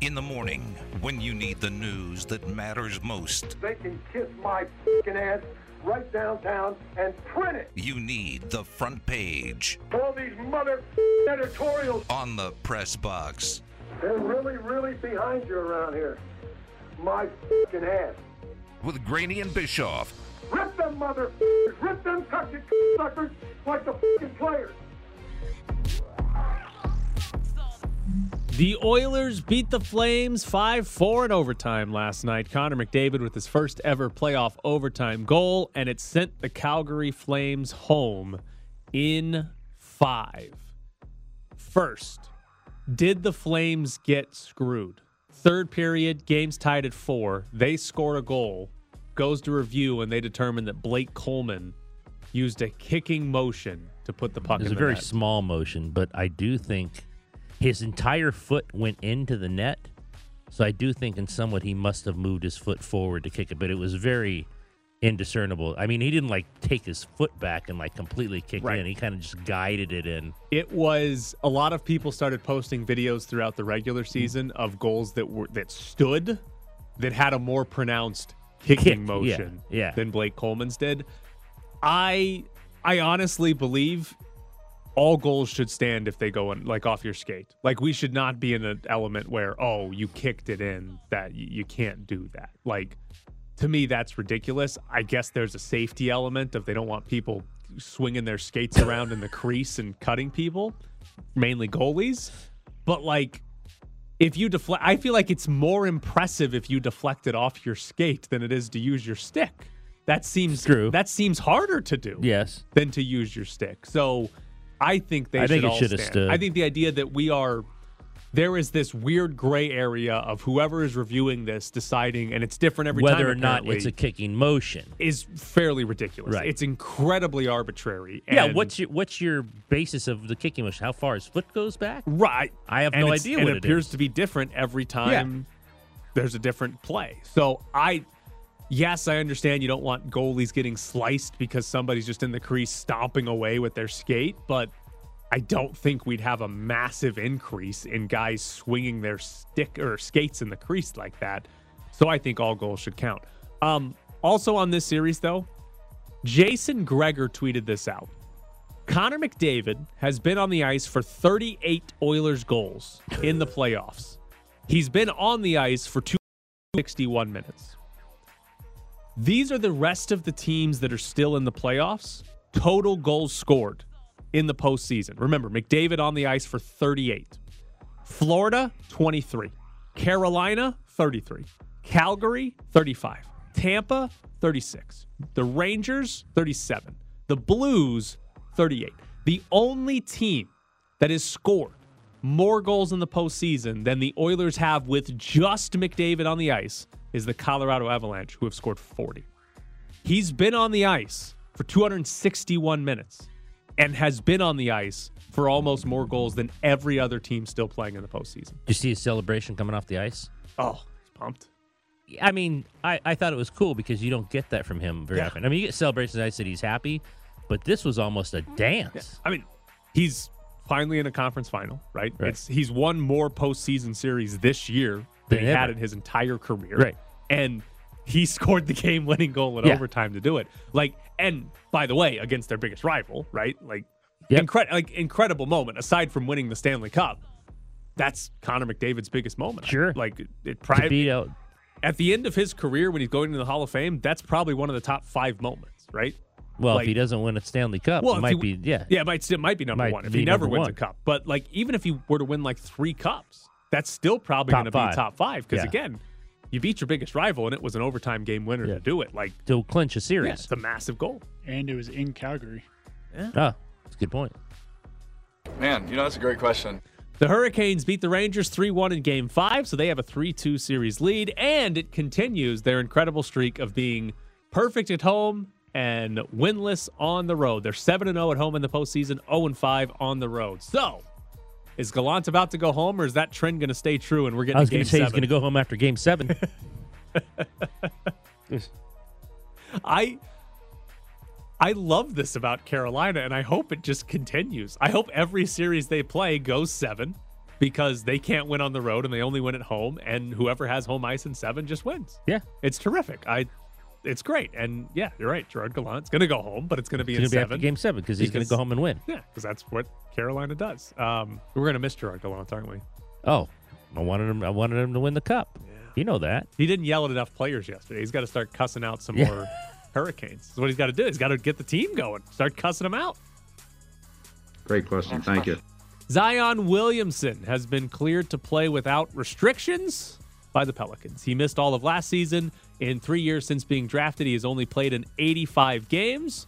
In the morning, when you need the news that matters most, They can kiss my fucking ass right downtown and print it. you need the front page All these mother editorials, on the press box. they're really, really behind you around here. My fucking ass. With Graney and Bischoff. Rip them mother rip them country suckers like the fucking players. The Oilers beat the Flames 5 4 in overtime last night. Connor McDavid with his first ever playoff overtime goal, and it sent the Calgary Flames home in five. First, did the Flames get screwed? Third period, game's tied at four. They score a goal, goes to review, and they determine that Blake Coleman used a kicking motion to put the puck It was a very net. small motion, but I do think his entire foot went into the net. So I do think in somewhat he must have moved his foot forward to kick it, but it was very indiscernible. I mean, he didn't like take his foot back and like completely kick Right. in. He kind of just guided it in. It was a lot of people started posting videos throughout the regular season of goals that were that stood that had a more pronounced kicking Kick, yeah, motion yeah. than Blake Coleman's did. I I honestly believe all goals should stand if they go in like off your skate. Like we should not be in an element where oh you kicked it in that y- you can't do that. Like to me that's ridiculous. I guess there's a safety element of they don't want people swinging their skates around in the crease and cutting people, mainly goalies. But like if you deflect I feel like it's more impressive if you deflect it off your skate than it is to use your stick. That seems True. That seems harder to do Yes. than to use your stick. So I think they I should think it should have stood. I think the idea that we are there is this weird gray area of whoever is reviewing this deciding, and it's different every time. Whether or not it's a kicking motion. is fairly ridiculous. Right. It's incredibly arbitrary. yeah, what's your what's your basis of the kicking motion? How far his foot goes back? right? I have And no idea and what it it appears is. to be different every time. Yeah. There's a different play. So I. Yes, I understand you don't want goalies getting sliced because somebody's just in the crease stomping away with their skate, but I don't think we'd have a massive increase in guys swinging their stick or skates in the crease like that. So I think all goals should count. Um, also on this series, though, Jason Gregor tweeted this out. Connor McDavid has been on the ice for 38 Oilers goals in the playoffs. He's been on the ice for 261 minutes. These are the rest of the teams that are still in the playoffs. Total goals scored in the postseason. Remember, McDavid on the ice for 38. Florida, 23. Carolina, 33. Calgary, 35. Tampa, 36. The Rangers, 37. The Blues, 38. The only team that has scored more goals in the postseason than the Oilers have with just McDavid on the ice is the Colorado Avalanche, who have scored 40. He's been on the ice for 261 minutes and has been on the ice for almost more goals than every other team still playing in the postseason. You see his celebration coming off the ice? Oh, he's pumped. I mean, I, I thought it was cool because you don't get that from him very Yeah. often. I mean, you get celebrations. I said he's happy, but this was almost a dance. I mean, he's finally in a conference final, right? Right. It's he's won more postseason series this year Than he had in his entire career. Right. And he scored the game winning goal in Yeah. overtime to do it. Like, and by the way, against their biggest rival, right? Like, Yep. incre- like incredible moment. Aside from winning the Stanley Cup, that's Connor McDavid's biggest moment. Sure. Like it, it To pri- beat out, at the end of his career when he's going to the Hall of Fame, that's probably one of the top five moments, right? well, like- if he doesn't win a Stanley Cup, Well, it might he- be, yeah. Yeah, it might still might be number Might one if he never wins a cup. But like even if he were to win like three cups, that's still probably going to be five. top five. Because Yeah. again, you beat your biggest rival and it was an overtime game winner Yeah. to do it. Like To clinch a yeah, series. it's a massive goal. and it was in Calgary. Oh, that's a good point. Man, you know, that's a great question. The Hurricanes beat the Rangers 3 1 in game five, so they have a 3 2 series lead, and it continues their incredible streak of being perfect at home and winless on the road. They're 7 0 at home in the postseason, 0 5 on the road. So, is Gallant about to go home, or is that trend going to stay true and we're getting I was going to say he's going to go home after game seven. I I love this about Carolina, and I hope it just continues. I hope every series they play goes seven, because they can't win on the road and they only win at home, and whoever has home ice in seven just wins. Yeah. It's terrific. I, it's great, and yeah, you're right. Gerard Gallant's going to go home, but it's going to be It's in going to be after seven. game seven because he's going to go home and win. Yeah, because that's what Carolina does. Um, we're going to miss Gerard Gallant, aren't we? Oh, I wanted him. I wanted him to win the cup. You know that. He didn't yell at enough players yesterday. He's got to start cussing out some Yeah. more Hurricanes. That's what he's got to do. He's got to get the team going. Start cussing them out. Great question. Thank you. Zion Williamson has been cleared to play without restrictions by the Pelicans. He missed all of last season. In three years since being drafted, he has only played in 85 games.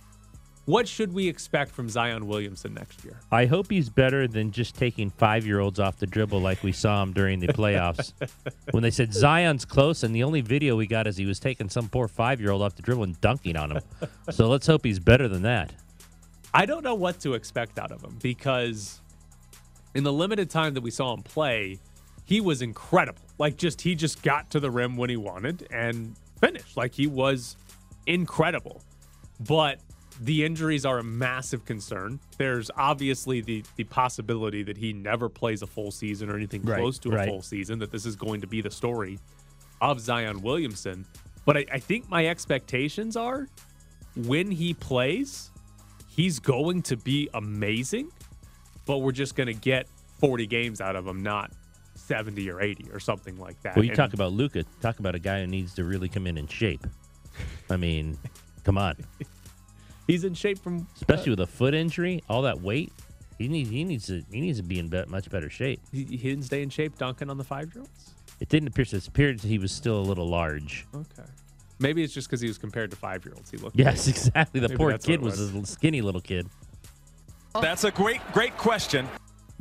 What should we expect from Zion Williamson next year? I hope he's better than just taking five year olds off the dribble like we saw him during the playoffs. when they said Zion's close, and the only video we got is he was taking some poor five year old off the dribble and dunking on him. so let's hope he's better than that. I don't know what to expect out of him because in the limited time that we saw him play, he was incredible. Like just he just got to the rim when he wanted and finished. Like he was incredible. But the injuries are a massive concern. There's obviously the the possibility that he never plays a full season or anything Right, close to a right. full season, that this is going to be the story of Zion Williamson. But I, I think my expectations are when he plays, he's going to be amazing, but we're just going to get 40 games out of him, not 70 or 80 or something like that. Well, you And talk about Luka. Talk about a guy who needs to really come in in shape. I mean, come on. he's in shape from Especially uh, with a foot injury, all that weight. He needs. He needs to. He needs to be in be- much better shape. he, he didn't stay in shape dunking on the five year olds. It didn't appear. It appeared he was still a little large. Okay. Maybe it's just because he was compared to five year olds. He looked Yes, exactly. The Maybe poor kid was. was. a skinny little kid. That's a great, great question.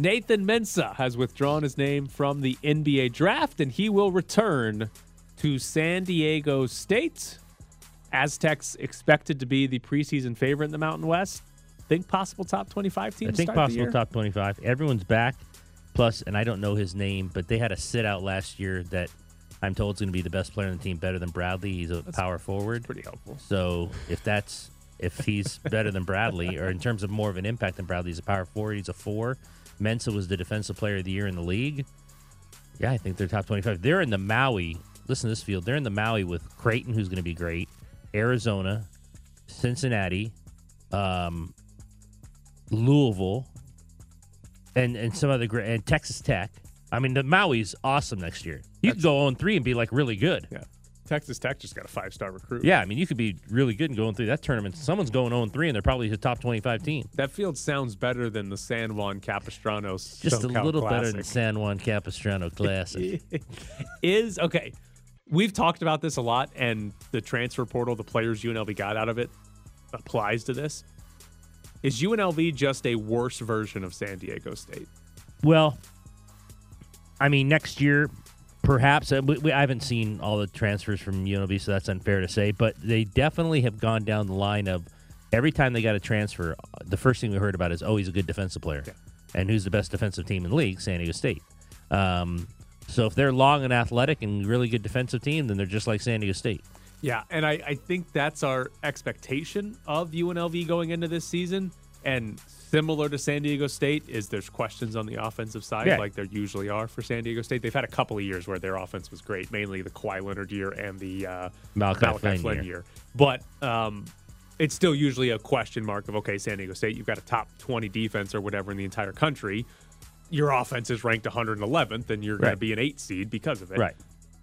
Nathan Mensah has withdrawn his name from the NBA draft, and he will return to San Diego State. Aztecs expected to be the preseason favorite in the Mountain West. Think possible top 25 team. I to think possible top twenty-five. Everyone's back. Plus, and I don't know his name, but they had a sit out last year that I'm told is going to be the best player on the team, better than Bradley. He's a power forward. Pretty helpful. So if that's if he's better than Bradley, or in terms of more of an impact than Bradley, he's a power forward. He's a four. Mensah was the defensive player of the year in the league. Yeah, I think they're top twenty-five. They're in the Maui. Listen to this field. They're in the Maui with Creighton, who's going to be great. Arizona, Cincinnati, um, Louisville, and and some other great and Texas Tech. I mean, the Maui's awesome next year. You could go on three and be like really good. Yeah. Texas Tech just got a five star recruit. Yeah, I mean, you could be really good and going through that tournament. Someone's going 0 3, and they're probably his top 25 team. That field sounds better than the San Juan Capistrano. Just a SoCal little better than Classic. San Juan Capistrano Classic. is okay. We've talked about this a lot, and the transfer portal, the players UNLV got out of it, applies to this. Is UNLV just a worse version of San Diego State? well, I mean, next year, perhaps. uh, We, we, I haven't seen all the transfers from UNLV, so that's unfair to say. But they definitely have gone down the line of every time they got a transfer, uh, the first thing we heard about is, oh, he's a good defensive player. And who's the best defensive team in the league? San Diego State. Um, so if they're long and athletic and really good defensive team, then they're just like San Diego State. Yeah, and I, I think that's our expectation of UNLV going into this season. And similar to San Diego State, is there's questions on the offensive side, Yeah. like there usually are for San Diego State. They've had a couple of years where their offense was great, mainly the Kawhi Leonard year and the uh, Malachi Flynn year. year. But um, it's still usually a question mark of okay, San Diego State, you've got a top 20 defense or whatever in the entire country. Your offense is ranked 111th, and you're going to be an eight seed because of it. Right.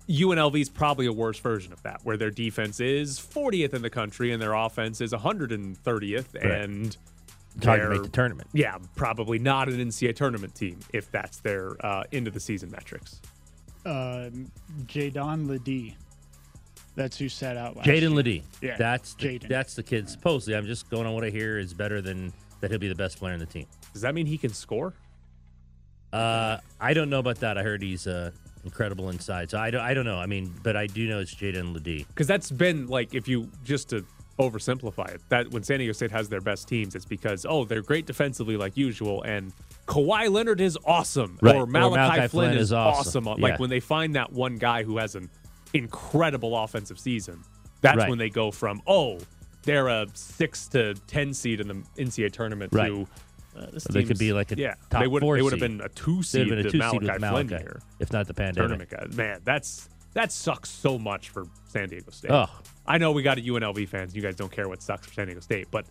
UNLV is probably a worse version of that, where their defense is 40th in the country and their offense is 130th, and It's hard to make the tournament. Yeah, probably not an NCAA tournament team if that's their uh, end of the season metrics. Uh, Jaedon Ledee. That's who sat out last Jaedon. Ledee. Yeah, That's the, Jaedon. that's the kid. Supposedly, I'm just going on what I hear is better than that he'll be the best player in the team. Does that mean he can score? Uh, I don't know about that. I heard he's uh, incredible inside. So I don't, I don't know. I mean, but I do know it's Jaedon Ledee. Because that's been like, if you just to oversimplify it, that when San Diego State has their best teams, it's because oh they're great defensively like usual, and Kawhi Leonard is awesome, Right. or Or Malachi, Malachi Flynn, Flynn is is awesome. awesome. Yeah. Like when they find that one guy who has an incredible offensive season, that's Right. when they go from oh they're a six to ten seed in the NCAA tournament Right. to Uh, this They could be like a Yeah, top they would four they would have been a two seed been a two Malachi seed with Flynn Malachi, here. if not the pandemic. Tournament guys, man, that's that sucks so much for San Diego State. Oh, I know we got a UNLV fans. You guys don't care what sucks for San Diego State, but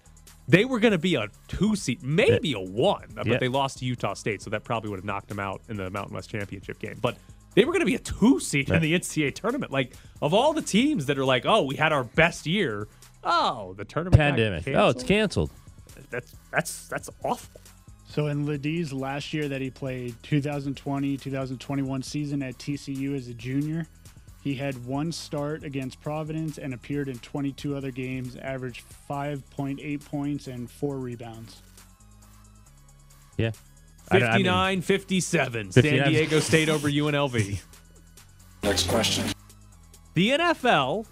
they were going to be a two seat, maybe a one, but Yeah. they lost to Utah State, so that probably would have knocked them out in the Mountain West championship game. But they were going to be a two seed in the NCAA tournament. Like of all the teams that are like, oh, we had our best year. Oh, the tournament got pandemic. Oh, it's canceled? canceled. That's that's that's awful. So in Ledee's last year that he played 2020 2021 season at TCU as a junior, he had one start against Providence and appeared in 22 other games, averaged 5.8 points and four rebounds. Yeah. I don't- I mean, 59 57. San Diego State over UNLV. Next question. The NFL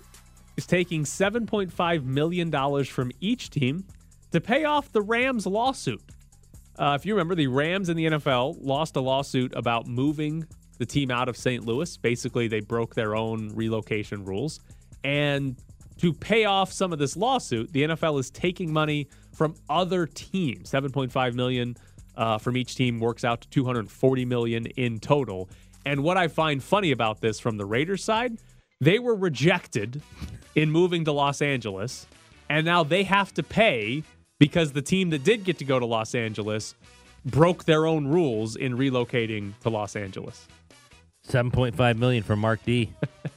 is taking $7.5 million from each team to pay off the Rams lawsuit. Uh, if you remember, the Rams in the NFL lost a lawsuit about moving the team out of St. Louis. Basically, they broke their own relocation rules. And to pay off some of this lawsuit, the NFL is taking money from other teams. 7.5 million uh, from each team works out to 240 million in total. And what I find funny about this from the Raiders side, they were rejected in moving to Los Angeles, and now they have to pay because the team that did get to go to Los Angeles broke their own rules in relocating to Los Angeles. 7.5 million for Mark D.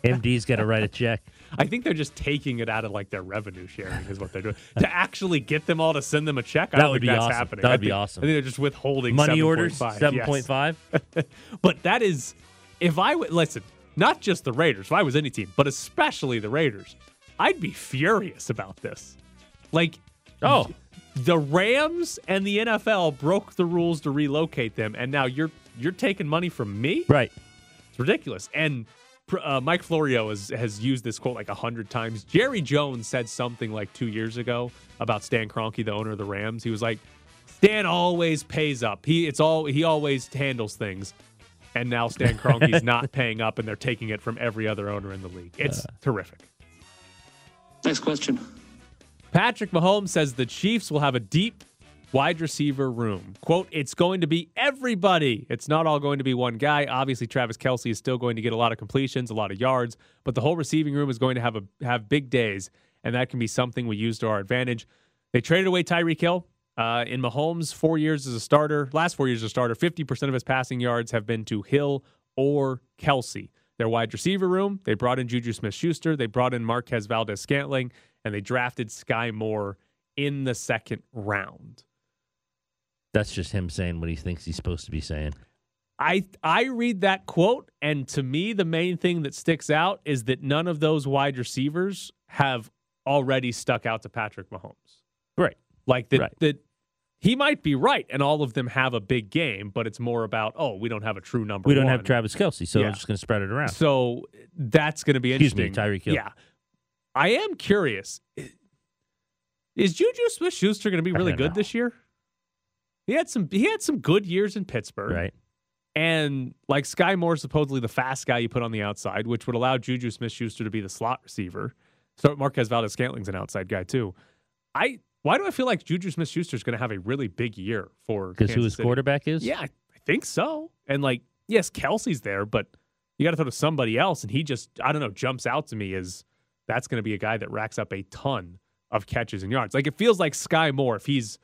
MD's got to write a check. I think they're just taking it out of like their revenue sharing is what they're doing. to actually get them all to send them a check, I That don't would think be that's awesome. happening. That would be think- awesome. I think they're just withholding Money 7.5. orders, Yes. 7.5. But that is, if I would listen, not just the Raiders, if I was any team, but especially the Raiders, I'd be furious about this. Like, Oh, the Rams and the NFL broke the rules to relocate them, and now you're you're taking money from me. right. It's ridiculous. And uh, Mike Florio has, has used this quote like a hundred times. Jerry Jones said something like two years ago about Stan Kroenke, the owner of the Rams. He was like, Stan always pays up. He it's all he always handles things. And now Stan Kroenke's not paying up, and they're taking it from every other owner in the league. It's terrific. Next question. Patrick Mahomes says the Chiefs will have a deep wide receiver room. Quote, it's going to be everybody. It's not all going to be one guy. Obviously, Travis Kelce is still going to get a lot of completions, a lot of yards, but the whole receiving room is going to have a have big days, and that can be something we use to our advantage. They traded away Tyreek Hill. Uh, in Mahomes' four years as a starter, last four years as a starter, 50% of his passing yards have been to Hill or Kelce. Their wide receiver room, they brought in Juju Smith Schuster, they brought in Marquez Valdes Scantling, and they drafted Skyy Moore in the second round. That's just him saying what he thinks he's supposed to be saying. I I read that quote, and to me, the main thing that sticks out is that none of those wide receivers have already stuck out to Patrick Mahomes. Right. Like that Right. that he might be right, and all of them have a big game, but it's more about oh, we don't have a true number. We don't one. have Travis Kelce, so Yeah. I'm just going to spread it around. So that's going to be Excuse me, interesting. Tyreek Hill. Yeah, I am curious. Is Juju Smith Schuster going to be really good know. this year? He had some. He had some good years in Pittsburgh, Right. And like Skyy Moore, supposedly the fast guy you put on the outside, which would allow Juju Smith Schuster to be the slot receiver. So Marquez Valdes Scantling's an outside guy too. I why do I feel like Juju Smith Schuster is going to have a really big year for Because who his City? quarterback is? Yeah, I I think so. And like, yes, Kelce's there, but you got to throw to somebody else, and he just I don't know jumps out to me as that's going to be a guy that racks up a ton of catches and yards. Like it feels like Skyy Moore if he's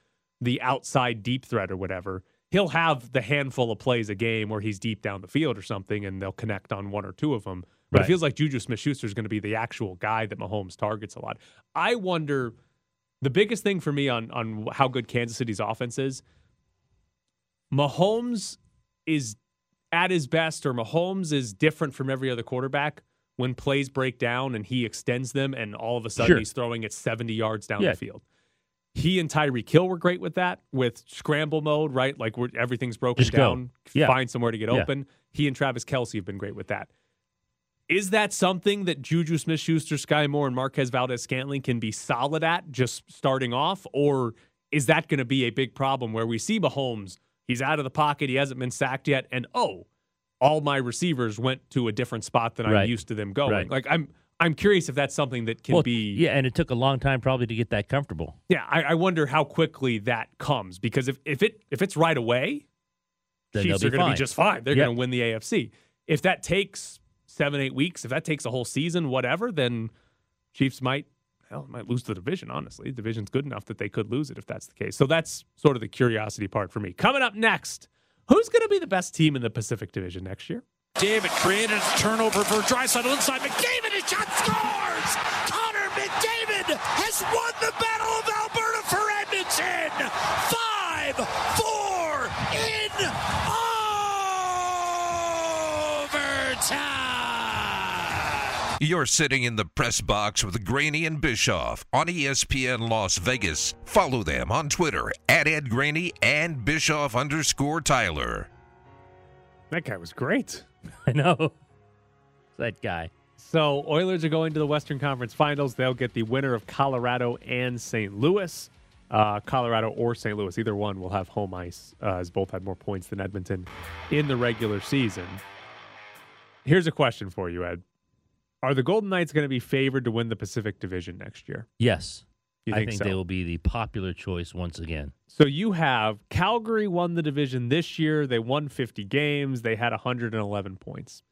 the outside deep threat or whatever. He'll have the handful of plays a game where he's deep down the field or something, and they'll connect on one or two of them. But Right. it feels like Juju Smith Schuster is going to be the actual guy that Mahomes targets a lot. I wonder the biggest thing for me on on how good Kansas City's offense is. Mahomes is at his best, or Mahomes is different from every other quarterback when plays break down and he extends them, and all of a sudden Sure. he's throwing it 70 yards down Yeah. the field. He and Tyreek Hill were great with that, with scramble mode, right? Like where everything's broken Just down, Yeah. find somewhere to get Yeah. open. He and Travis Kelce have been great with that. Is that something that Juju Smith Schuster, Skyy Moore, and Marquez Valdes Scantling can be solid at just starting off? Or is that going to be a big problem where we see Mahomes, he's out of the pocket, he hasn't been sacked yet, and oh, all my receivers went to a different spot than I'm used to them going. Right. Like I'm I'm curious if that's something that can well, be. yeah, and it took a long time probably to get that comfortable. Yeah, I, I wonder how quickly that comes because if, if it if it's right away, Then Chiefs they'll are going to be just fine. They're Yep. going to win the AFC. If that takes seven eight weeks, if that takes a whole season, whatever, then Chiefs might hell might lose the division. Honestly, the division's good enough that they could lose it if that's the case. So that's sort of the curiosity part for me. Coming up next, who's going to be the best team in the Pacific Division next year? David created a turnover for Draisaitl inside. McDavid, his shot scores! Connor McDavid has won the Battle of Alberta for Edmonton! 5-4 in overtime! You're sitting in the press box with Graney and Bischoff on ESPN Las Vegas. Follow them on Twitter at Ed Graney and Bischoff underscore Tyler. That guy was great. I know. That guy. So Oilers are going to the Western Conference Finals. They'll get the winner of Colorado and St. Louis. Uh, Colorado or St. Louis, either one will have home ice, uh, as both had more points than Edmonton in the regular season. Here's a question for you, Ed: Are the Golden Knights going to be favored to win the Pacific Division next year? Yes. You I think think so? they will be the popular choice once again. So you have Calgary won the division this year. They won 50 games. They had 111 points.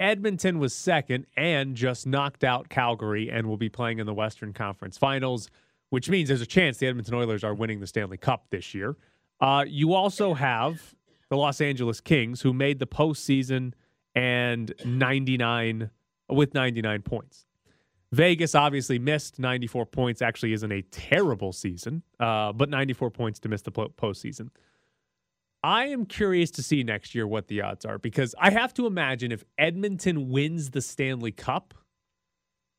Edmonton was second and just knocked out Calgary and will be playing in the Western Conference Finals, which means there's a chance the Edmonton Oilers are winning the Stanley Cup this year. Uh, you also have the Los Angeles Kings, who made the postseason and 99 with 99 points. Vegas obviously missed 94 points. Actually, isn't a terrible season, uh, but 94 points to miss the postseason. I am curious to see next year what the odds are because I have to imagine if Edmonton wins the Stanley Cup,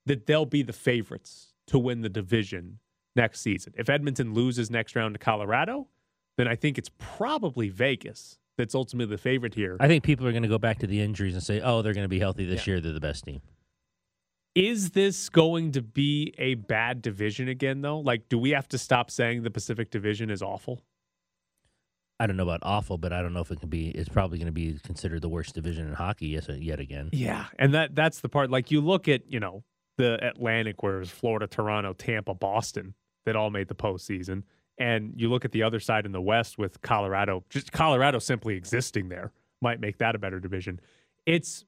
that they'll be the favorites to win the division next season. If Edmonton loses next round to Colorado, then I think it's probably Vegas that's ultimately the favorite here. I think people are going to go back to the injuries and say, "Oh, they're going to be healthy this Yeah. year. They're the best team." Is this going to be a bad division again, though? Like, do we have to stop saying the Pacific Division is awful? I don't know about awful, but I don't know if it can be. It's probably going to be considered the worst division in hockey yes, yet again. Yeah, and that that's the part. Like, you look at you know the Atlantic, where it was Florida, Toronto, Tampa, Boston, that all made the postseason, and you look at the other side in the West with Colorado. Just Colorado simply existing there might make that a better division. It's,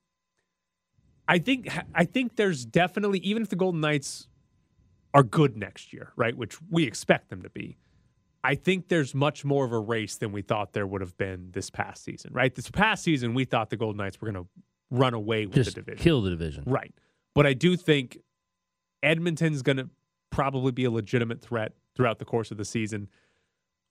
I think, I think there's definitely even if the Golden Knights are good next year, right, which we expect them to be. I think there's much more of a race than we thought there would have been this past season, right? This past season, we thought the Golden Knights were going to run away with Just the division. kill the division. Right. But I do think Edmonton's going to probably be a legitimate threat throughout the course of the season.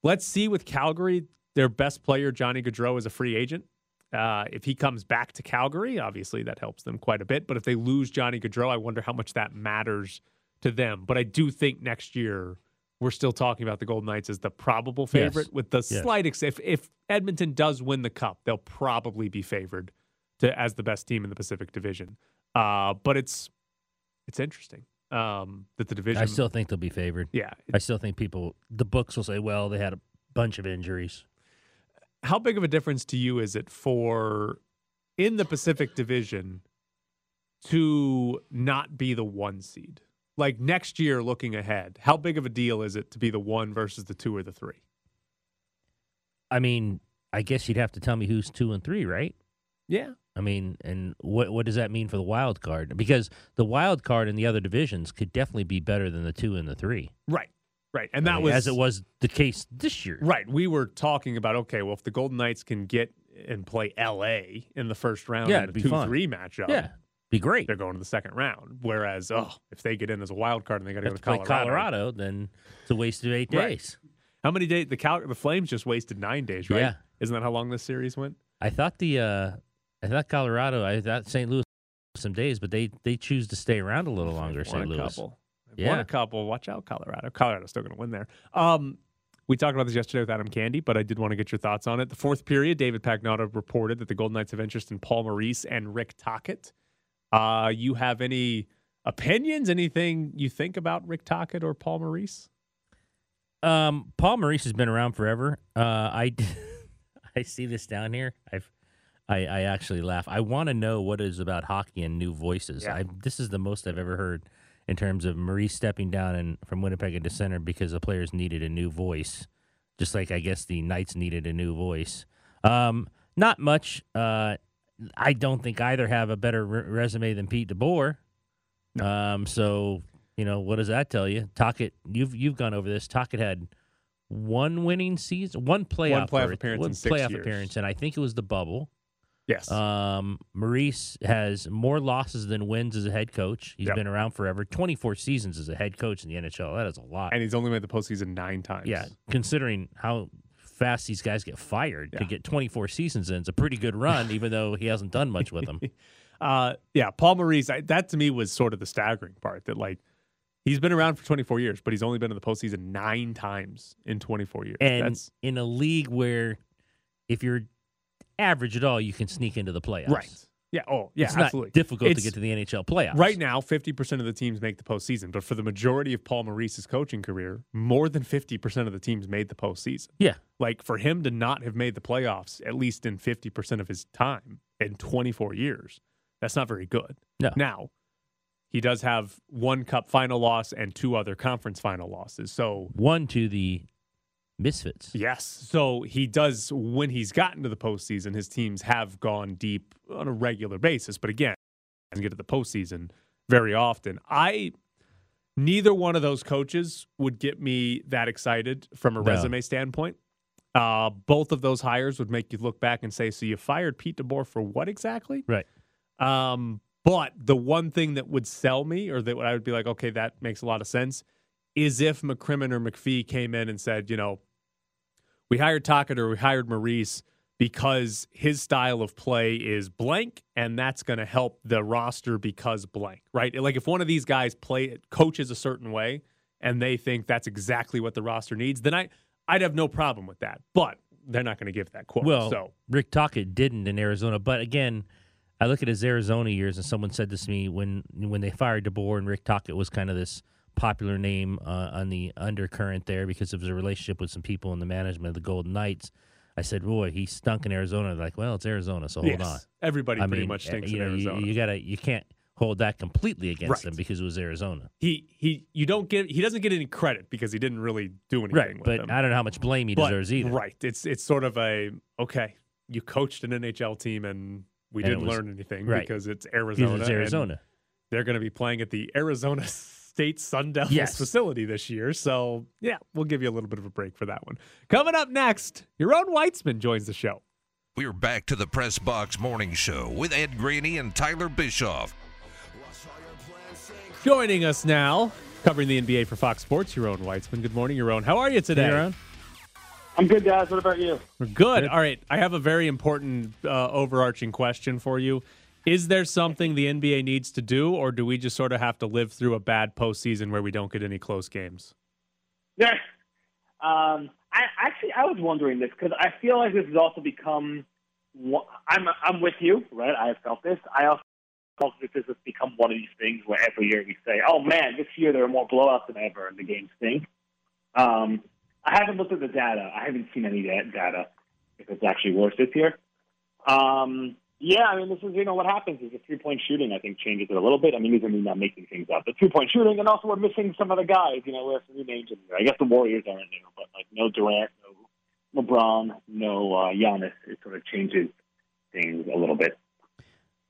Let's see with Calgary, their best player, Johnny Gaudreau, is a free agent. Uh, if he comes back to Calgary, obviously that helps them quite a bit. But if they lose Johnny Gaudreau, I wonder how much that matters to them. But I do think next year we're still talking about the Golden Knights as the probable favorite, Yes. with the Yes. slight ex- if if Edmonton does win the cup, they'll probably be favored to as the best team in the Pacific Division. Uh, but it's it's interesting um, that the division. I still think they'll be favored. yeah. I still think people, the books will say, "Well, they had a bunch of injuries." How big of a difference to you is it for in the Pacific Division to not be the one seed? Like next year, looking ahead, how big of a deal is it to be the one versus the two or the three? I mean, I guess you'd have to tell me who's two and three, right? Yeah. I mean, and what what does that mean for the wild card? Because the wild card in the other divisions could definitely be better than the two and the three. Right. Right. And I that mean, was as it was the case this year. Right. We were talking about okay, well, if the Golden Knights can get and play LA in the first round Yeah, in the two fun. three matchup, Yeah, be great. they're going to the second round. Whereas, oh, if they get in as a wild card and they got to go to Colorado, Colorado, then it's a waste of eight Right. days. how many days? The Cal- the Flames just wasted nine days, right? Yeah. Isn't that how long this series went? I thought the uh I thought Colorado, I thought St. Louis some days, but they they choose to stay around a little longer. St. Louis. couple. They've Won a couple. Watch out, Colorado. Colorado's still going to win there. Um, we talked about this yesterday with Adam Candee, but I did want to get your thoughts on it. The fourth period, David Pagnotta reported that the Golden Knights have interest in Paul Maurice and Rick Tocchet. Uh, you have any opinions? Anything you think about Rick Tocchet or Paul Maurice? Um, Paul Maurice has been around forever. Uh, I I see this down here. I've I, I actually laugh. I want to know what is about hockey and new voices. Yeah. I, this is the most I've ever heard in terms of Maurice stepping down and from Winnipeg into center because the players needed a new voice, just like I guess the Knights needed a new voice. Um, not much. Uh, I don't think either have a better re- resume than Pete DeBoer. Um, so you know what does that tell you? Tocchet, you've you've gone over this. Tocchet had one winning season, one playoff, playoff or- appearance one in six playoff years. appearance, and I think it was the bubble. Yes. Um, Maurice has more losses than wins as a head coach. He's Yep. been around forever. 24 seasons as a head coach in the NHL. That is a lot. and he's only made the postseason nine times. yeah, considering how fast these guys get fired to get 24 seasons in, it's a pretty good run, even though he hasn't done much with them. Uh, yeah, Paul Maurice. I, that to me was sort of the staggering part. That like he's been around for 24 years, but he's only been in the postseason nine times in 24 years. And That's in a league where if you're average at all, you can sneak into the playoffs. right. Yeah. Oh, yeah. it's absolutely. not difficult It's- to get to the NHL playoffs. Right now, 50% of the teams make the postseason, but for the majority of Paul Maurice's coaching career, more than 50% of the teams made the postseason. Yeah. Like for him to not have made the playoffs, at least in 50% of his time in 24 years, that's not very good. No. Now, he does have one cup final loss and two other conference final losses. So, One to the Misfits. yes. So he does, when he's gotten to the postseason, his teams have gone deep on a regular basis. But again, doesn't get to the postseason very often. I neither one of those coaches would get me that excited from a No. resume standpoint. Uh, both of those hires would make you look back and say, "So you fired Pete DeBoer for what exactly?" Right. Um, but the one thing that would sell me, or that I would be like, "Okay, that makes a lot of sense," is if McCrimmon or McPhee came in and said, "You know, we hired Tocchet or we hired Maurice." Because his style of play is blank, and that's going to help the roster because blank, right? Like if one of these guys play coaches a certain way, and they think that's exactly what the roster needs, then I I'd have no problem with that. But they're not going to give that quote. Well, so Rick Tocchet didn't in Arizona, but again, I look at his Arizona years, and someone said this to me when when they fired DeBoer and Rick Tocchet was kind of this popular name uh, on the undercurrent there because of his relationship with some people in the management of the Golden Knights. I said, "Boy, he stunk in Arizona." They're like, well, it's Arizona, so hold yes, on. everybody I pretty mean, much stinks you in know, you- Arizona. You, gotta, you can't hold that completely against Right. him because it was Arizona, he he you don't get he doesn't get any credit because he didn't really do anything right? with But them. I don't know how much blame he But- deserves either. Right. It's it's sort of a okay. You coached an NHL team and we And didn't was- learn anything right. because it's Because Arizona. it's Arizona. They're going to be playing at the Arizona State Sun Devils Yes. facility this year. So yeah, we'll give you a little bit of a break for that one. Coming up next, Yaron Weitzman joins the show. We're back to the Press Box Morning Show with Ed Graney and Tyler Bischoff. Joining us now, covering the NBA for Fox Sports, Yaron Weitzman. Good morning, Yaron. How are you today? Yaron? I'm good, guys. What about you? We're good. All right. I have a very important uh, overarching question for you. Is there something the NBA needs to do, or do we just sort of have to live through a bad postseason where we don't get any close games? Yeah. Um, I actually I was wondering this because I feel like this has also become. I'm I'm with you, right? I have felt this. I also felt that this has become one of these things where every year we say, "Oh man, this year there are more blowouts than ever, and the games stink." Um, I haven't looked at the data. I haven't seen any data if it's actually worse this year. Um, yeah, I mean, this is you know what happens is the three point shooting. I think changes it a little bit. I mean, these are me not making things up. The three point shooting, and also we're missing some of the guys. You know, we have some new names in there. I guess the Warriors aren't new, but like no Durant, no LeBron, no uh, Giannis. It sort of changes things a little bit.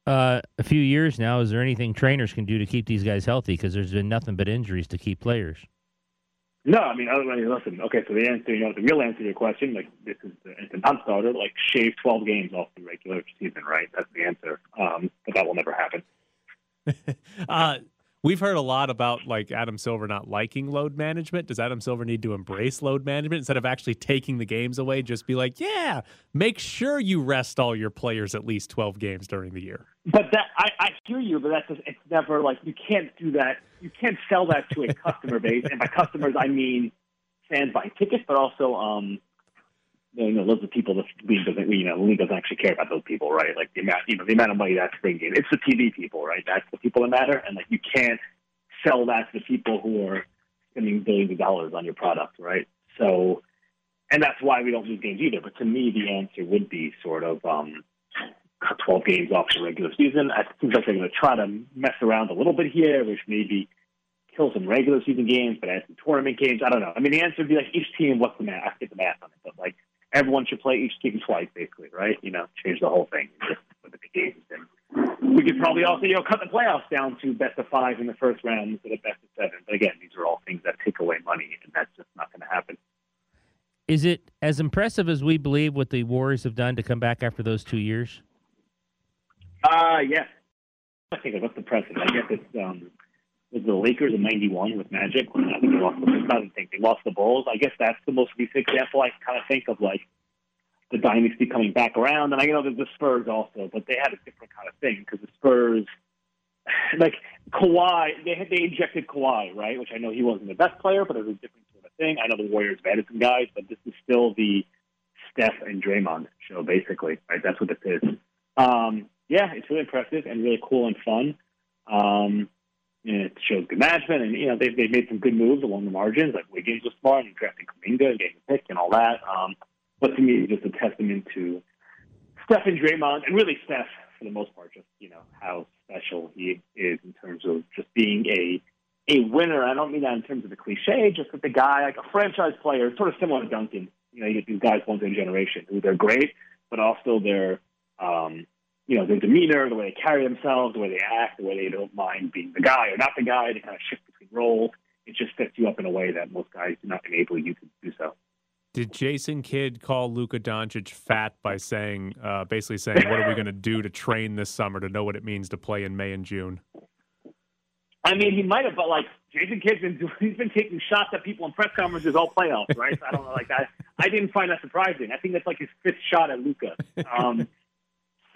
Uh, a few years now, is there anything trainers can do to keep these guys healthy? Because there's been nothing but injuries to keep players. No, I mean, than listen. Okay, so the answer, you know, the real answer to your question, like this is the, it's a non-starter. Like shave twelve games off the regular season, right? That's the answer. Um, but that will never happen. Uh, we've heard a lot about like Adam Silver not liking load management. Does Adam Silver need to embrace load management instead of actually taking the games away? Just be like, yeah, make sure you rest all your players at least twelve games during the year. But that I, I hear you, but that's just, it's never like you can't do that. You can't sell that to a customer base, and by customers I mean fans buying tickets, but also um, you know, those are people the league doesn't, you know, the league doesn't actually care about those people, right? Like the amount, you know, the amount of money that's bringing in. It's the TV people, right? That's the people that matter, and like you can't sell that to the people who are spending billions of dollars on your product, right? So, and that's why we don't lose games either. But to me, the answer would be sort of um, cut 12 games off the regular season. I seems like they're going to try to mess around a little bit here, which maybe kill some regular season games, but add some tournament games. I don't know. I mean, the answer would be like each team. What's the math? I get the math on it, but like everyone should play each team twice, basically, right? You know, change the whole thing. Just put the games in. We could probably also, you know, cut the playoffs down to best of five in the first round instead of best of seven. But again, these are all things that take away money, and that's just not going to happen. Is it as impressive as we believe what the Warriors have done to come back after those two years? Uh, yeah. I think what's the precedent? I guess it's um, was the Lakers in '91 with Magic. I think they lost. The, don't think they lost the Bulls. I guess that's the most recent example I kind of think of, like the dynasty coming back around. And I know there's the Spurs also, but they had a different kind of thing because the Spurs, like Kawhi, they had they injected Kawhi, right? Which I know he wasn't the best player, but it was a different sort of thing. I know the Warriors added some guys, but this is still the Steph and Draymond show, basically. Right? That's what this is. Um, yeah, it's really impressive and really cool and fun. Um, it shows good management, and you know they've they've made some good moves along the margins. Like Wiggins was smart and drafting Kuminga and getting a pick and all that. Um, but to me, it's just a testament to Steph and Draymond, and really Steph for the most part, just you know how special he is in terms of just being a a winner. I don't mean that in terms of a cliche, just that the guy, like a franchise player, sort of similar to Duncan. You know, you get these guys once in a generation who they're great, but also they're um, you know, their demeanor, the way they carry themselves, the way they act, the way they don't mind being the guy or not the guy. They kind of shift between roles. It just sets you up in a way that most guys do not enable you to do so. Did Jason Kidd call Luka Doncic fat by saying, uh, basically saying, what are we going to do to train this summer to know what it means to play in May and June? I mean, he might have, but like Jason Kidd's been doing, he's been taking shots at people in press conferences all playoffs, right? so I don't know, like I, I didn't find that surprising. I think that's like his fifth shot at Luka. Um,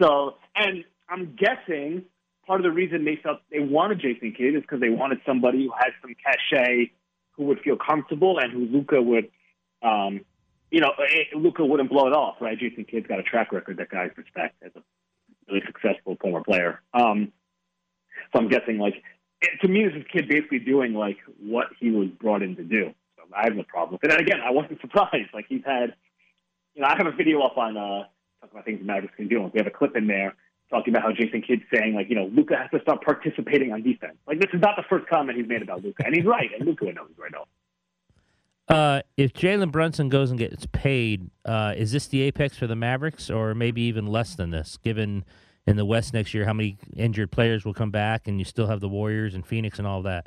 so, and I'm guessing part of the reason they felt they wanted Jason Kidd is because they wanted somebody who had some cachet, who would feel comfortable, and who Luka would, um, you know, Luka wouldn't blow it off, right? Jason Kidd's got a track record that guys respect as a really successful former player. Um, so I'm guessing, like, it, to me, this is Kidd basically doing like what he was brought in to do. So I have no problem with it. And again, I wasn't surprised. Like he's had, you know, I have a video up on. uh talk about things the Mavericks can do. We have a clip in there talking about how Jason Kidd's saying, like, you know, Luka has to start participating on defense. Like, this is not the first comment he's made about Luka, and he's right, and Luka knows right. Now. Uh, if Jalen Brunson goes and gets paid, uh, is this the apex for the Mavericks, or maybe even less than this? Given in the West next year, how many injured players will come back, and you still have the Warriors and Phoenix and all that.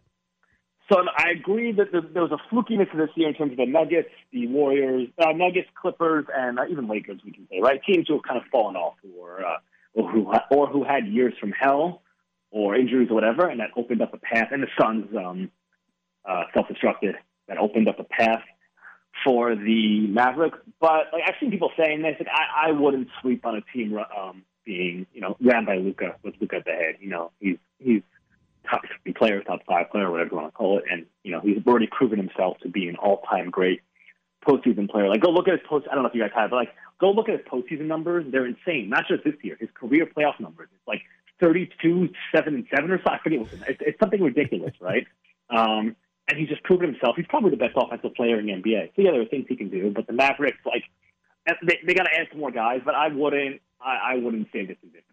So I agree that there was a flukiness this year in terms of the Nuggets, the Warriors, uh, Nuggets, Clippers, and uh, even Lakers. We can say right teams who have kind of fallen off, or uh, or who or who had years from hell, or injuries or whatever, and that opened up a path. And the Suns um, uh, self-destructed. That opened up a path for the Mavericks. But like I've seen people saying this, like I, I wouldn't sleep on a team um, being you know ran by Luka with Luka at the head. You know he's he's top three player, top five player, whatever you want to call it. And, you know, he's already proven himself to be an all time great postseason player. Like, go look at his post. I don't know if you guys have, but like, go look at his postseason numbers. They're insane. Not just this year, his career playoff numbers. It's like 32, 7, and 7 or something. I forget what it's, it's something ridiculous, right? Um, and he's just proven himself. He's probably the best offensive player in the NBA. So, yeah, there are things he can do, but the Mavericks, like, they, they got to add some more guys, but I wouldn't, I, I wouldn't say this is it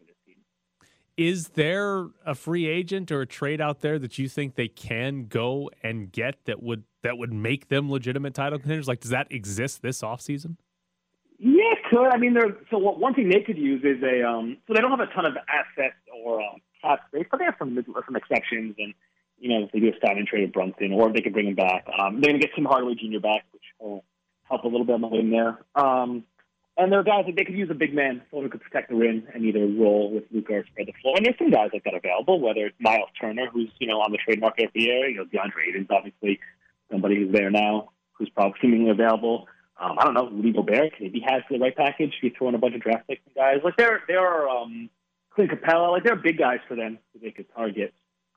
is there a free agent or a trade out there that you think they can go and get that would that would make them legitimate title contenders? Like, does that exist this offseason? Yeah, could. I mean, there. So what, one thing they could use is a. Um, so they don't have a ton of assets or um, cap space, but they have some some exceptions, and you know, they do a sign and trade of Brunson, or they could bring him back, um, they're going to get Tim Hardaway Jr. back, which will help a little bit on the wing there. Um, and there are guys that they could use a big man, someone who could protect the rim and either roll with Luka or spread the floor. And there's some guys like that available, whether it's Miles Turner, who's you know on the trade market every year. You know, DeAndre Ayton's obviously somebody who's there now, who's probably seemingly available. Um, I don't know, Rudy Gobert, maybe he has the right package. If you throw in a bunch of draft picks and guys like there, there are um, Clint Capela, like there are big guys for them who they could target.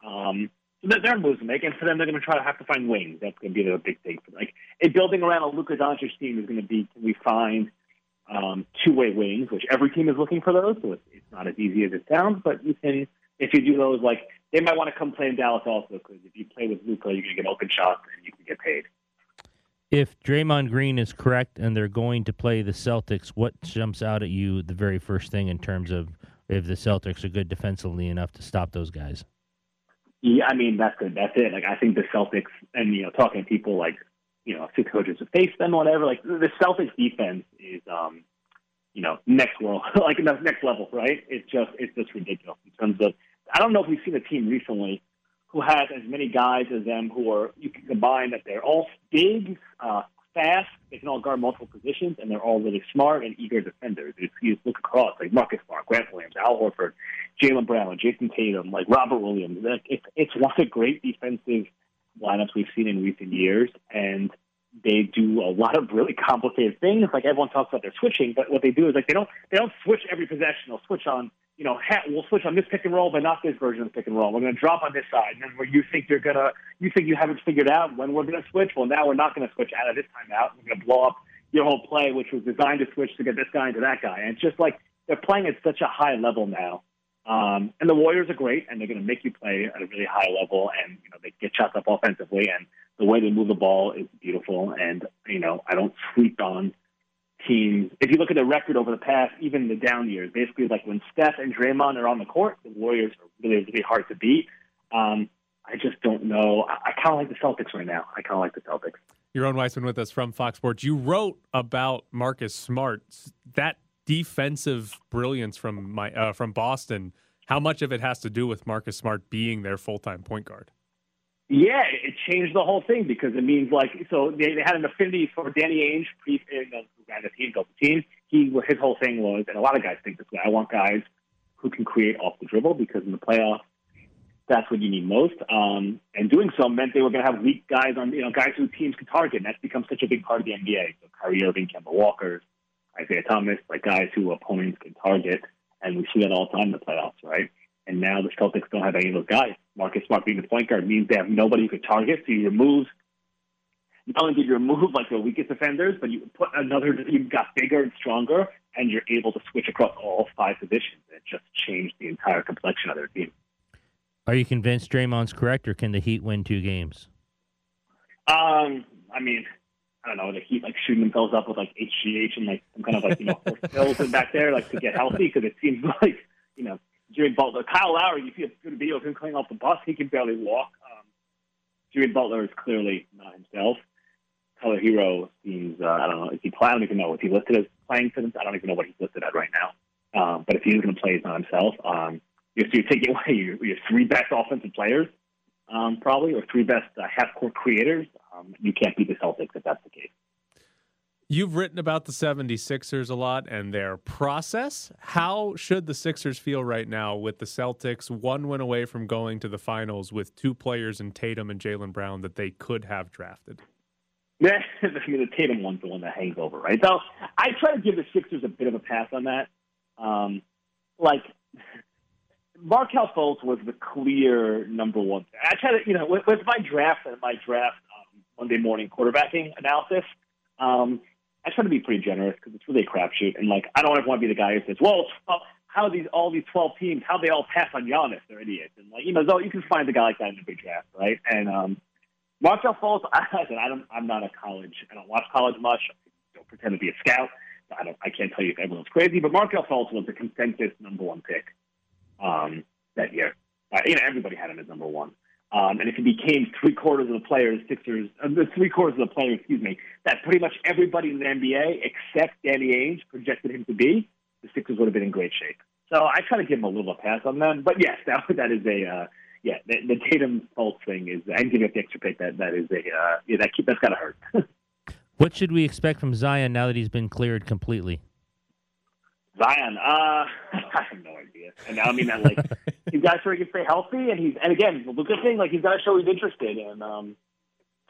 Um, so they're moves to make, and for them, they're going to try to have to find wings. That's going to be the big thing. For like, a building around a Luka Doncic team is going to be can we find um, two-way wings, which every team is looking for those. So it's, it's not as easy as it sounds, but you can if you do those, like they might want to come play in Dallas also because if you play with Luka, you're going to get open shots and you can get paid. If Draymond Green is correct and they're going to play the Celtics, what jumps out at you the very first thing in terms of if the Celtics are good defensively enough to stop those guys. Yeah, I mean that's good. That's it. Like I think the Celtics, and you know, talking to people like you know, six coaches have faced them, whatever. Like the Celtics defense is, um, you know, next world, like next level, right? It's just it's just ridiculous in terms of. I don't know if we've seen a team recently who has as many guys as them who are you can combine that they're all big, uh, fast, they can all guard multiple positions, and they're all really smart and eager defenders. If you look across, like Marcus Smart, Grant Williams, Al Horford, Jaylen Brown, Jayson Tatum, like Robert Williams. It's it's one of the great defensive lineups we've seen in recent years, and they do a lot of really complicated things. Like everyone talks about their switching, but what they do is like they don't they don't switch every possession. They'll switch on you know we'll switch on this pick and roll, but not this version of pick and roll. We're going to drop on this side, and then where you think you're gonna you think you haven't figured out when we're going to switch. Well, now we're not going to switch out of this time out. We're going to blow up your whole play, which was designed to switch to get this guy into that guy. And it's just like they're playing at such a high level now. Um, and the Warriors are great, and they're going to make you play at a really high level, and you know they get shots up offensively, and the way they move the ball is beautiful. And you know I don't sleep on teams. If you look at the record over the past, even the down years, basically like when Steph and Draymond are on the court, the Warriors are really really hard to beat. Um, I just don't know. I, I kind of like the Celtics right now. I kind of like the Celtics. Yaron Weitzman with us from Fox Sports. You wrote about Marcus Smart. That defensive brilliance from my uh, from Boston. How much of it has to do with Marcus Smart being their full time point guard? Yeah, it changed the whole thing because it means like so they, they had an affinity for Danny Ainge pre who ran the team, built the team. He his whole thing was, and a lot of guys think this way. I want guys who can create off the dribble because in the playoffs, that's what you need most. Um, and doing so meant they were going to have weak guys on, you know, guys who teams could target. And that's become such a big part of the NBA. So Kyrie Irving, Kemba Walker, Isaiah Thomas, like guys who opponents can target. And we see that all the time in the playoffs, right? And now the Celtics don't have any of those guys. Marcus Smart being the point guard means they have nobody who could target. So you remove, not only did you remove like the weakest defenders, but you put another, you got bigger and stronger, and you're able to switch across all five positions. It just changed the entire complexion of their team. Are you convinced Draymond's correct, or can the Heat win two games? Um, I mean, I don't know. The Heat like shooting themselves up with like HGH and like some kind of like you know pills back there, like to get healthy, because it seems like you know Jimmy Butler, Kyle Lowry. You see a good video of him coming off the bus. He can barely walk. Um, Jimmy Butler is clearly not himself. Tyler Herro seems uh, I don't know. Is he playing? I don't even know. Is he listed as playing for them? I don't even know what he's listed at right now. Um, but if he's going to play, he's not himself. Um, you're, you're taking away your, your three best offensive players, um, probably, or three best uh, half court creators. Um, you can't beat the Celtics if that's the case. You've written about the 76ers a lot and their process. How should the Sixers feel right now with the Celtics one win away from going to the finals with two players in Tatum and Jaylen Brown that they could have drafted? Yeah, I mean, the Tatum one's the one that hangs over, right? So I try to give the Sixers a bit of a pass on that. Um, like, Markelle Fultz was the clear number one. I try to, you know, with, with my draft and my draft um, Monday morning quarterbacking analysis, um, I try to be pretty generous because it's really a crapshoot. And like, I don't ever want to be the guy who says, "Well, how these all these twelve teams? How they all pass on Giannis? They're idiots." And like, you know, though you can find a guy like that in a big draft, right? And um, Markelle Fultz, I said, I don't, I'm not a college. I don't watch college much. I don't pretend to be a scout. I don't. I can't tell you if everyone's crazy, but Markelle Fultz was the consensus number one pick um, that year. Uh, you know, everybody had him as number one. Um, and if he became three quarters of the players, Sixers, uh, the three quarters of the players, excuse me, that pretty much everybody in the NBA except Danny Ainge projected him to be, the Sixers would have been in great shape. So I try to give him a little pass on them. But yes, that that is a uh, yeah, the, the Tatum Fultz thing is and giving up the extra pick that that is a uh, yeah that keep, that's gotta hurt. what should we expect from Zion now that he's been cleared completely? Zion, uh, I have no idea. And I mean that like he's got to sure he can stay healthy, and he's and again the good thing like he's got to show he's interested. And um,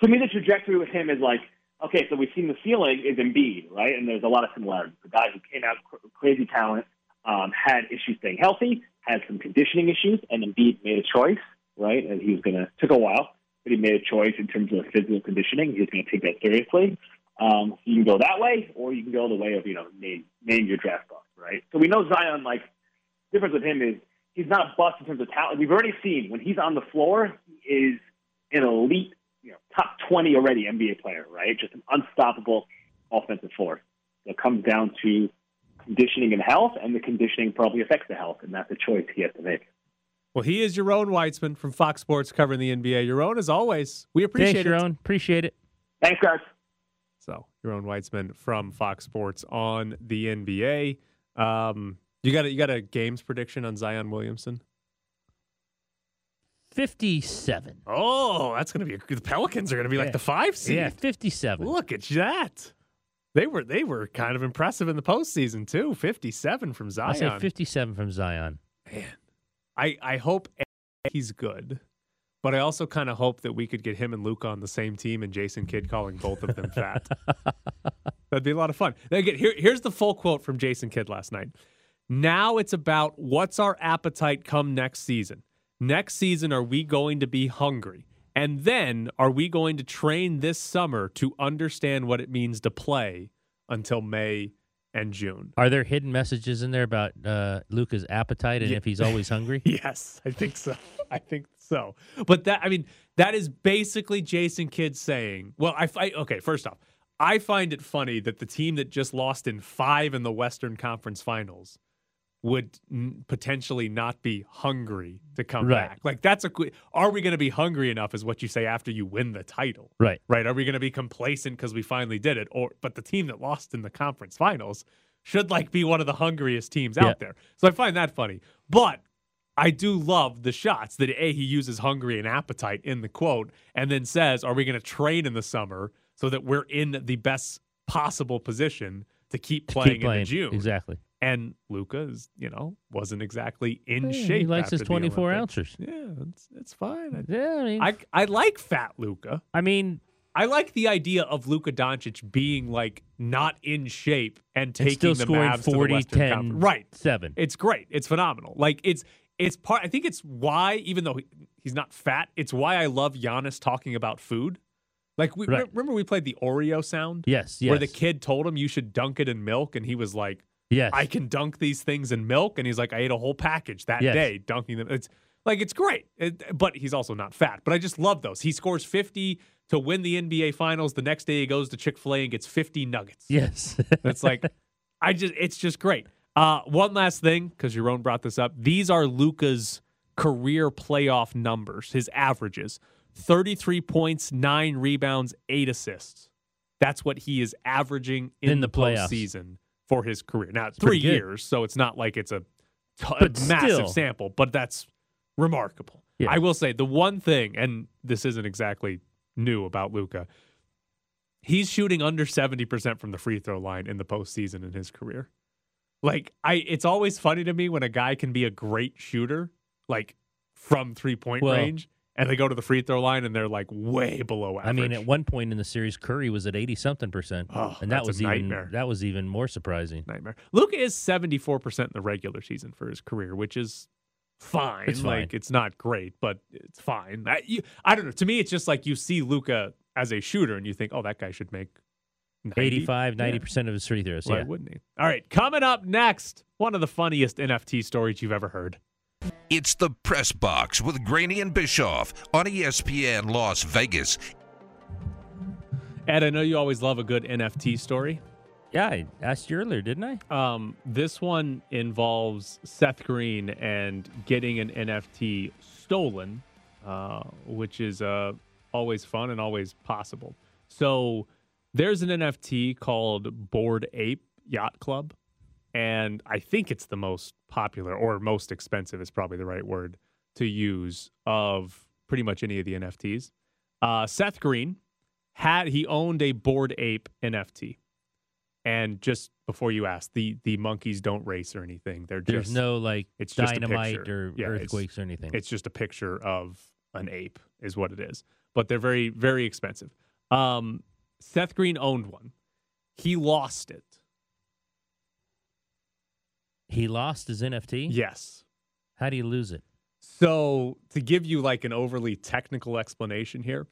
to me, the trajectory with him is like okay, so we've seen the ceiling is Embiid, right? And there's a lot of similarities. The guy who came out cr- crazy talent, um, had issues staying healthy, had some conditioning issues, and Embiid made a choice, right? And he was going to took a while, but he made a choice in terms of physical conditioning. He was going to take that seriously. Um, you can go that way, or you can go the way of you know name name your draft bust, right? So we know Zion. Like the difference with him is he's not a bust in terms of talent. We've already seen when he's on the floor, he is an elite, you know, top twenty already NBA player, right? Just an unstoppable offensive force. So it comes down to conditioning and health, and the conditioning probably affects the health, and that's a choice he has to make. Well, he is Yaron Weitzman from Fox Sports covering the NBA. Yaron, as always, we appreciate Thanks, it. Yaron. Appreciate it. Thanks, guys. So, Yaron Weitzman from Fox Sports on the NBA. Um, you got a, you got a games prediction on Zion Williamson? 57. Oh, that's going to be a, the Pelicans are going to be like the five seed. Yeah, 57. Look at that. They were they were kind of impressive in the postseason too. Fifty seven from I say Zion. 57 from Zion. Man. I I hope he's good, but I also kind of hope that we could get him and Luka on the same team and Jason Kidd calling both of them fat. That'd be a lot of fun. Now, Again, here, here's the full quote from Jason Kidd last night. Now it's about what's our appetite come next season. Next season, are we going to be hungry? And then are we going to train this summer to understand what it means to play until May and June? Are there hidden messages in there about uh, Luka's appetite and Yeah. if he's always hungry? Yes, I think so. I think so. But that, I mean, that is basically Jason Kidd saying, well, I, I okay, first off, I find it funny that the team that just lost in five in the Western Conference Finals would n- potentially not be hungry to come Right. back. Like that's a are we going to be hungry enough is what you say after you win the title. Right. Right? Are we going to be complacent cuz we finally did it or but the team that lost in the conference finals should like be one of the hungriest teams Yeah. out there. So I find that funny. But I do love the shots that A, he uses hungry and appetite in the quote, and then says, Are we going to train in the summer so that we're in the best possible position to keep playing, Keep playing. in June? Exactly. And Luka is, you know, wasn't exactly in Yeah, shape. He likes his after the 24 ounces. Yeah, it's, it's fine. I, Yeah, I mean, I, I like fat Luka. I mean, I like the idea of Luka Doncic being like not in shape and taking still the scoring Mavs to the 40, Western 10, Conference. Right. 7. It's great. It's phenomenal. Like it's it's part. I think it's why, even though he, he's not fat, it's why I love Giannis talking about food. Like we Right. remember we played the Oreo sound, Yes, yes. where the kid told him you should dunk it in milk, and he was like, yes. "I can dunk these things in milk," and he's like, "I ate a whole package that Yes. day dunking them." It's like it's great, It- but he's also not fat. But I just love those. He scores fifty to win the NBA Finals. The next day he goes to Chick Fil A and gets fifty nuggets. Yes. It's like I just it's just great. Uh, one last thing, because Jerome brought this up. These are Luka's career playoff numbers, his averages. 33 points, nine rebounds, eight assists. That's what he is averaging in, In the playoffs. postseason for his career. Now, it's three years, so it's not like it's a, t- a massive still. sample, but that's remarkable. Yeah. I will say the one thing, and this isn't exactly new about Luka, he's shooting under 70% from the free throw line in the postseason in his career. Like I it's always funny to me when a guy can be a great shooter, like from three point Well- range, and they go to the free throw line and they're like way below average. I mean, at one point in the series, Curry was at 80 something percent. Oh, and that was even that was even more surprising. nightmare. Luka is 74% in the regular season for his career, which is fine. It's fine. Like it's not great, but it's fine. I, you, I don't know. To me, it's just like you see Luka as a shooter and you think, oh, that guy should make 90? 85, Yeah. 90% of his free throws. Why yeah. wouldn't he? All right, coming up next, one of the funniest NFT stories you've ever heard. It's the Press Box with Graney and Bischoff on ESPN Las Vegas. Ed, I know you always love a good NFT story. Yeah, I asked you earlier, didn't I? Um, this one involves Seth Green and getting an NFT stolen, uh, which is uh, always fun and always possible. So there's an NFT called Bored Ape Yacht Club, and I think it's the most popular or most expensive is probably the right word to use of pretty much any of the NFTs. Uh, Seth Green had he owned a Bored Ape NFT. And just before you ask, the the monkeys don't race or anything. They're There's just no like it's dynamite or Yeah, earthquakes or anything. it's just a picture of an ape, is what it is. But they're very very expensive. Um, Seth Green owned one. He lost it. He lost his NFT? Yes. How do you lose it? So to give you like an overly technical explanation here,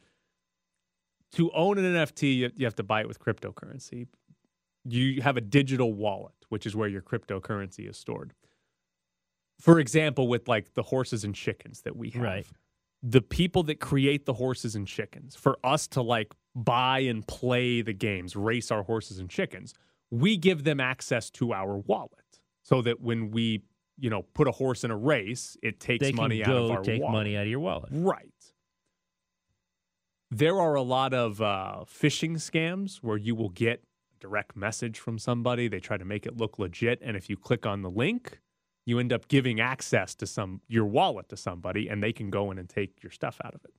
to own an NFT, you, have to buy it with cryptocurrency. You have a digital wallet, which is where your cryptocurrency is stored. For example, with like the horses and chickens that we have, Right. the people that create the horses and chickens, for us to like buy and play the games, race our horses and chickens, we give them access to our wallet so that when we, you know, put a horse in a race, it takes They money out of our take wallet. money out of your wallet. Right. There are a lot of uh, phishing scams where you will get a direct message from somebody. They try to make it look legit, and if you click on the link, you end up giving access to some your wallet to somebody, and they can go in and take your stuff out of it.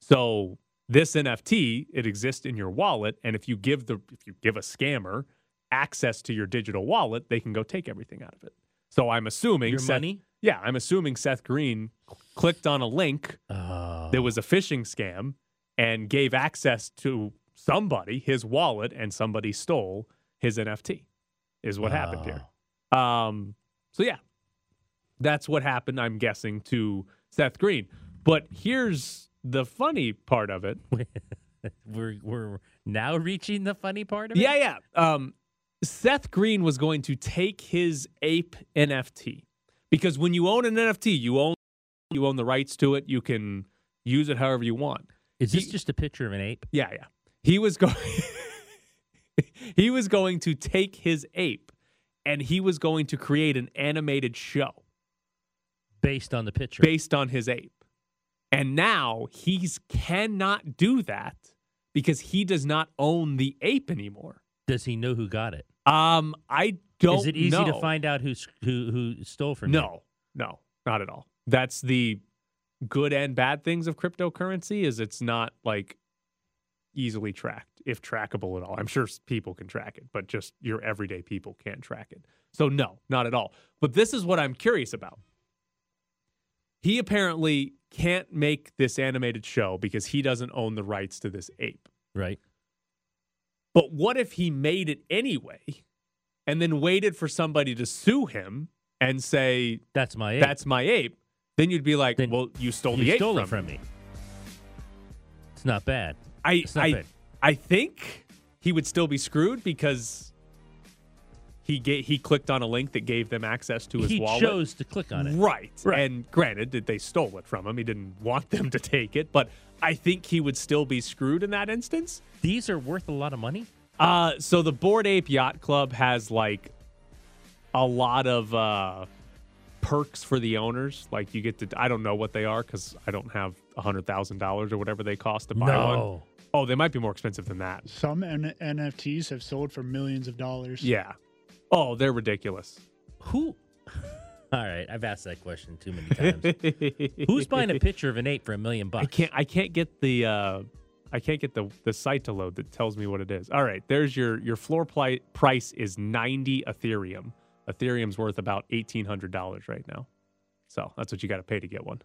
So this NFT, it exists in your wallet, and if you give the if you give a scammer access to your digital wallet, they can go take everything out of it. So I'm assuming Your Seth- money? Yeah, I'm assuming Seth Green clicked on a link Oh. that was a phishing scam and gave access to somebody his wallet and somebody stole his NFT is what happened here. Um so yeah. That's what happened I'm guessing to Seth Green. But here's the funny part of it. we're we're now reaching the funny part of it. Yeah, yeah. Um, Seth Green was going to take his ape NFT because when you own an NFT, you own you own the rights to it. You can use it however you want. Is this just a picture of an ape? Yeah, yeah. He was going. he was going to take his ape, and he was going to create an animated show based on the picture, based on his ape. And now he's cannot do that because he does not own the ape anymore. Does he know who got it? Um, I don't. Is it easy to find out who who who stole from No, no, not at all. That's the good and bad things of cryptocurrency is it's not like easily tracked, if trackable at all. I'm sure people can track it, but just your everyday people can't track it. So no, not at all. But this is what I'm curious about. He apparently can't make this animated show because he doesn't own the rights to this ape. Right. But what if he made it anyway and then waited for somebody to sue him and say, That's my ape. That's my ape? Then you'd be like, Well, you stole the You ape stole from, it from me. It's not bad. I not I, bad. I think he would still be screwed because he ga- he clicked on a link that gave them access to his he wallet. He chose to click on it. Right. And granted that they stole it from him. He didn't want them to take it, but I think he would still be screwed in that instance. These are worth a lot of money. Uh so the Bored Ape Yacht Club has like a lot of uh perks for the owners. Like you get to I don't know what they are cuz I don't have a $100,000 or whatever they cost to buy one. Oh, they might be more expensive than that. Some N- NFTs have sold for millions of dollars. Yeah. Oh, they're ridiculous. Who? All right, I've asked that question too many times. Who's buying a picture of an ape for a million bucks? I can't I can't get the uh I can't get the the site to load that tells me what it is. All right, there's your your floor pli- price is 90 Ethereum. Ethereum's worth about $1800 right now. So, that's what you got to pay to get one.